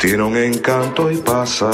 tiene un encanto y pasa.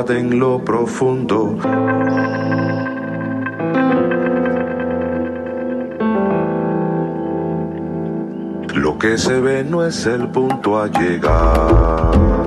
en lo profundo. Lo que se ve no es el punto a llegar.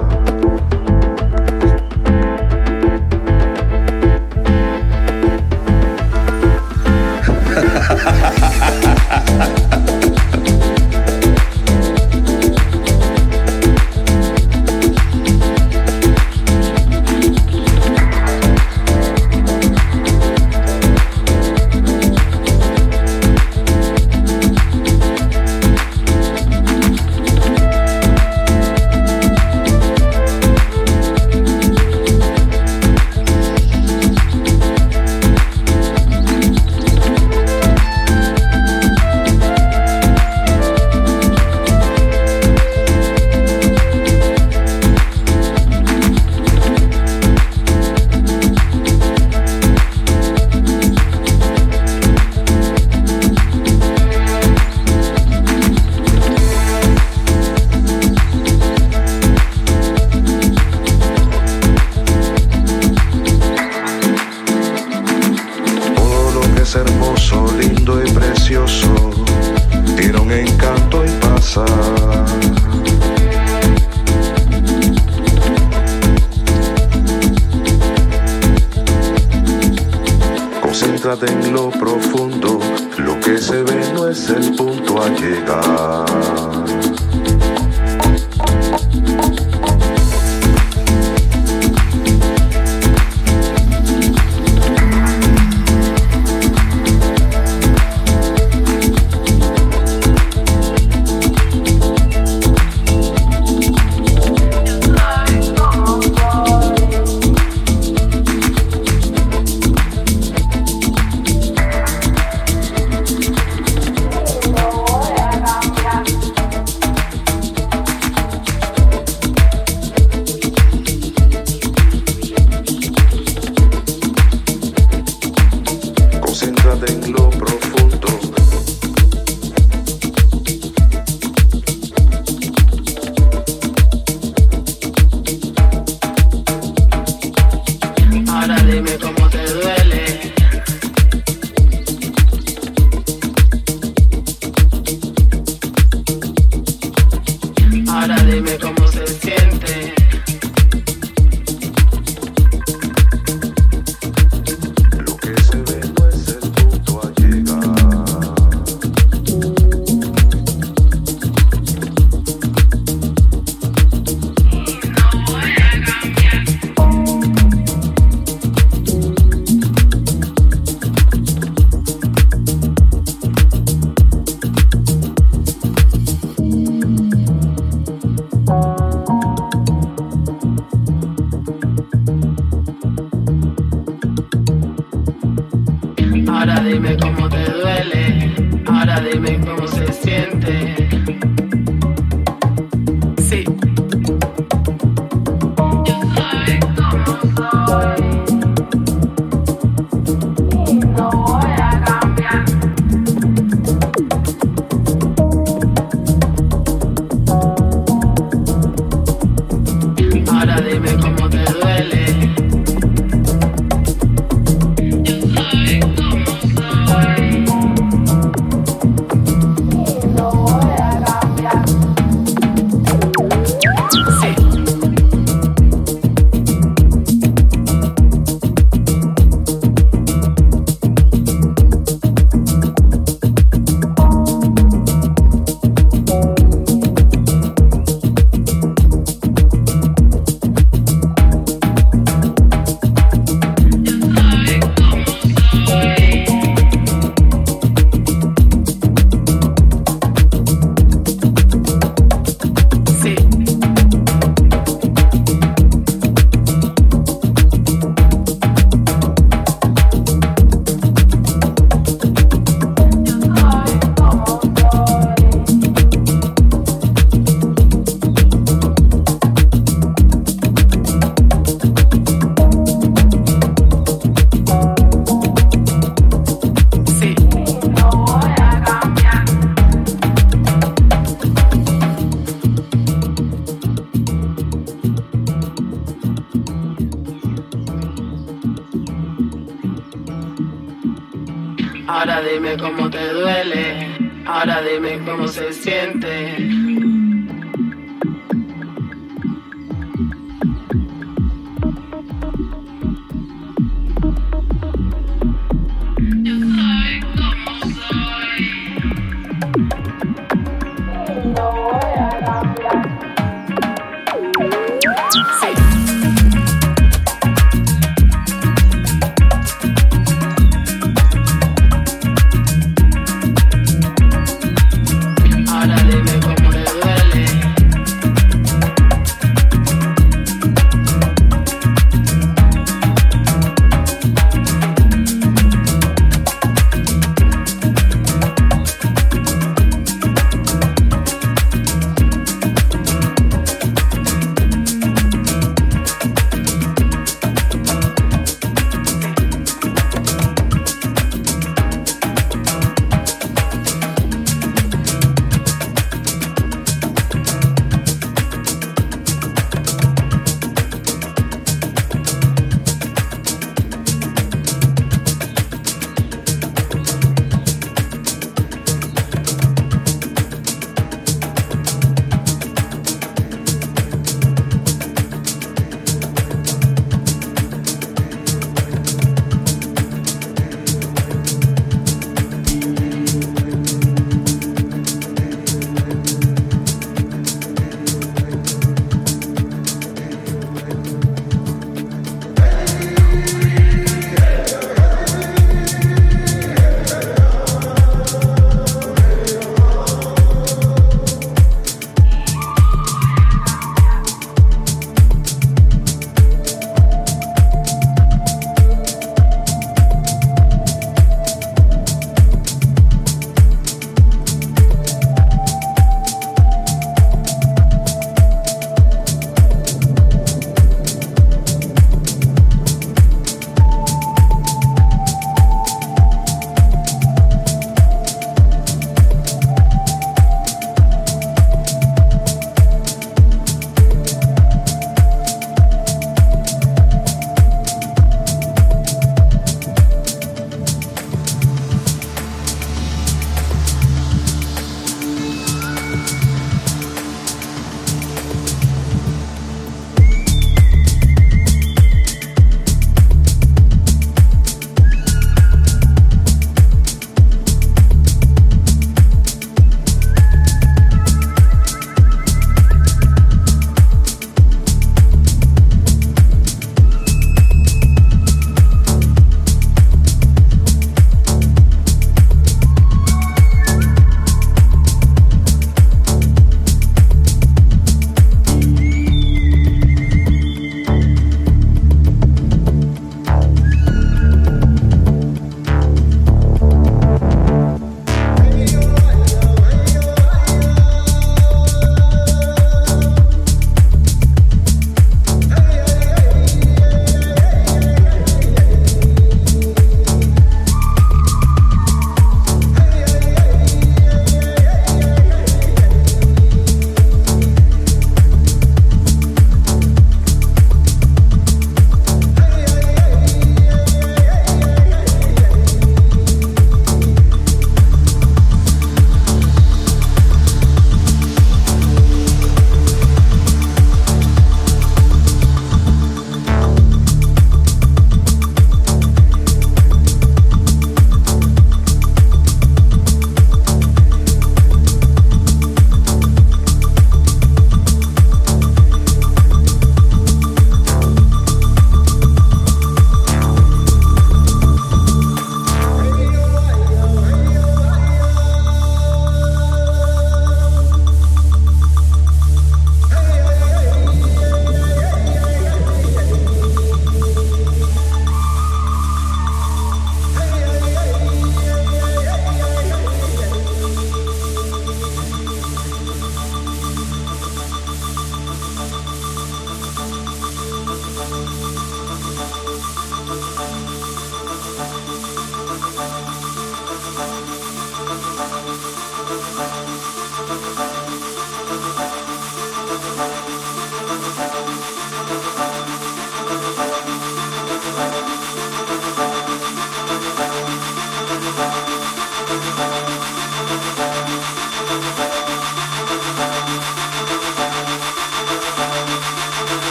dime cómo se siente.